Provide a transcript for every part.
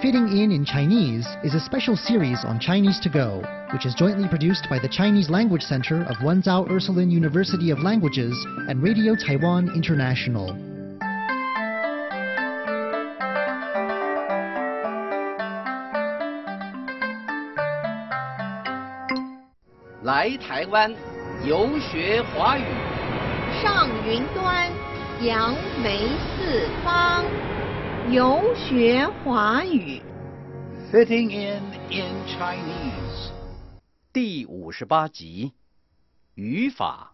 Fitting In in Chinese is a special series on Chinese to Go, which is jointly produced by the Chinese Language Center of Wenzao Ursuline University of Languages and Radio Taiwan International. Taiwan, 游学华语。Fitting in in Chinese. 第五十八集，语法。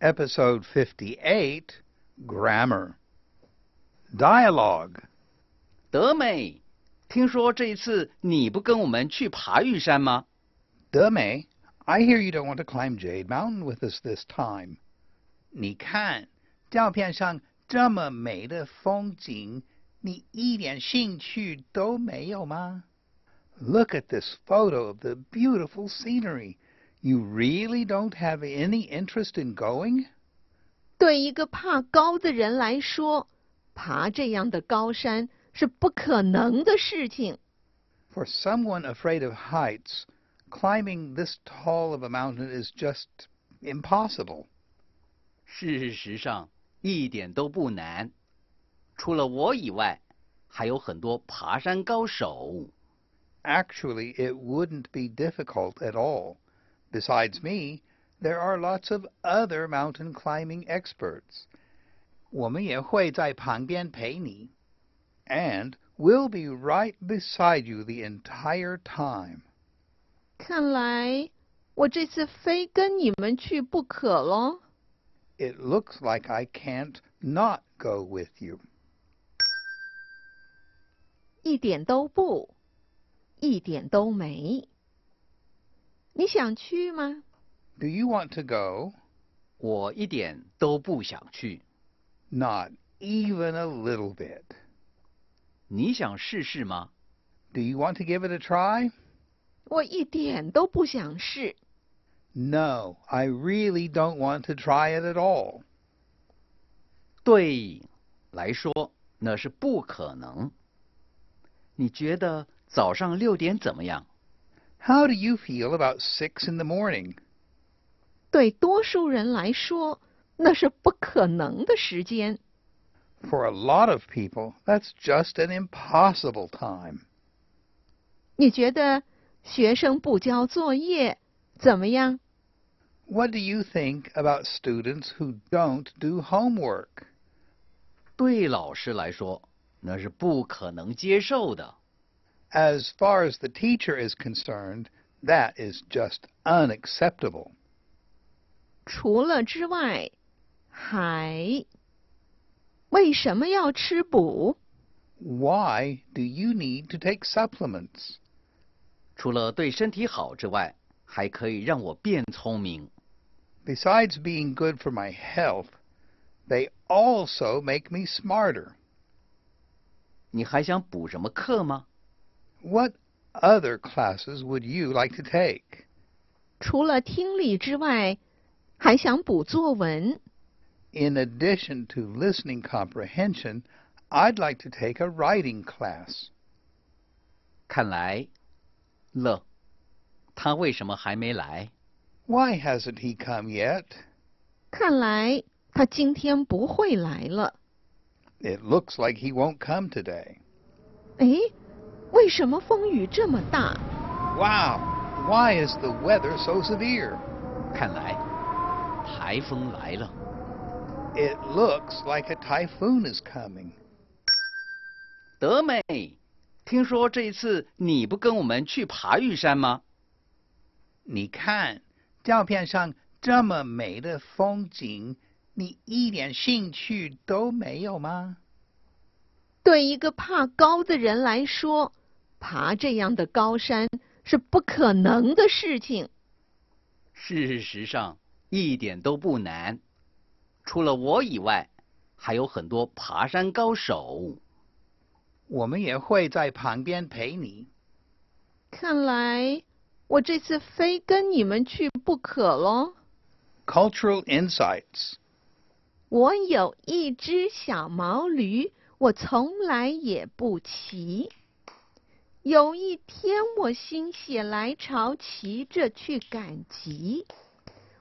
Episode Fifty Eight Grammar，Dialogue，德美，听说这一次你不跟我们去爬玉山吗？Demei, I hear you don't want to climb Jade Mountain with us this time. 你看，照片上这么美的风景，你一点兴趣都没有吗？Look at this photo of the beautiful scenery. You really don't have any interest in going? 对一个怕高的人来说，爬这样的高山是不可能的事情。 For someone afraid of heights, climbing this tall of a mountain is just impossible. 事实上一点都不难， 除了我以外，还有很多爬山高手。 Actually, it wouldn't be difficult at all. Besides me, there are lots of other mountain climbing experts. 我们也会在旁边陪你. And we'll be right beside you the entire time. 看来我这次非跟你们去不可喽。 It looks like I can't not go with you. 一点都不，一点都没。你想去吗？ Do you want to go? 我一点都不想去。 Not even a little bit. 你想试试吗？ Do you want to give it a try? 我一点都不想试。 No, I really don't want to try it at all. 对来说那是不可能。 你觉得早上六点怎么样？ How do you feel about six in the morning? 对多数人来说，那是不可能的时间。 For a lot of people, that's just an impossible time. 你觉得学生不交作业怎么样？ What do you think about students who don't do homework? 对老师来说， 那是不可能接受的。 As far as the teacher is concerned, that is just unacceptable. 除了之外，还为什么要吃补？ Why do you need to take supplements? 除了对身体好之外，还可以让我变聪明。 Besides being good for my health, they also make me smarter. 你还想补什么课吗？ What other classes would you like to take? 除了听力之外，还想补作文。 In addition to listening comprehension, I'd like to take a writing class. 看来，乐，他为什么还没来？ Why hasn't he come yet? 看来他今天不会来了。 It looks like he won't come today. 哎，为什么风雨这么大？ Wow, why is the weather so severe? 看来，台风来了。 It looks like a typhoon is coming. 德美，听说这一次你不跟我们去爬玉山吗？你看，照片上这么美的风景， 你一点兴趣都没有吗？对一个怕高的人来说，爬这样的高山是不可能的事情。事实上一点都不难，除了我以外，还有很多爬山高手。我们也会在旁边陪你。看来我这次非跟你们去不可喽。Cultural insights. 我有一只小毛驴，我从来也不骑。有一天，我心血来潮，骑着去赶集。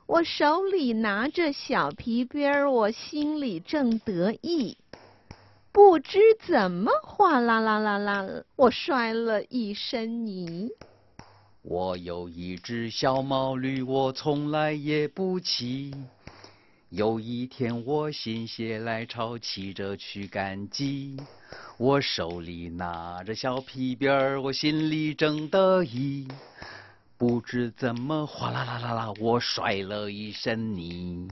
我手里拿着小皮鞭儿，我心里正得意。不知怎么，哗啦啦啦啦，我摔了一身泥。我有一只小毛驴，我从来也不骑。有一天，我心血来潮，骑着去赶集。我手里拿着小皮鞭儿，我心里正得意。不知怎么，哗啦啦啦啦，我摔了一身泥。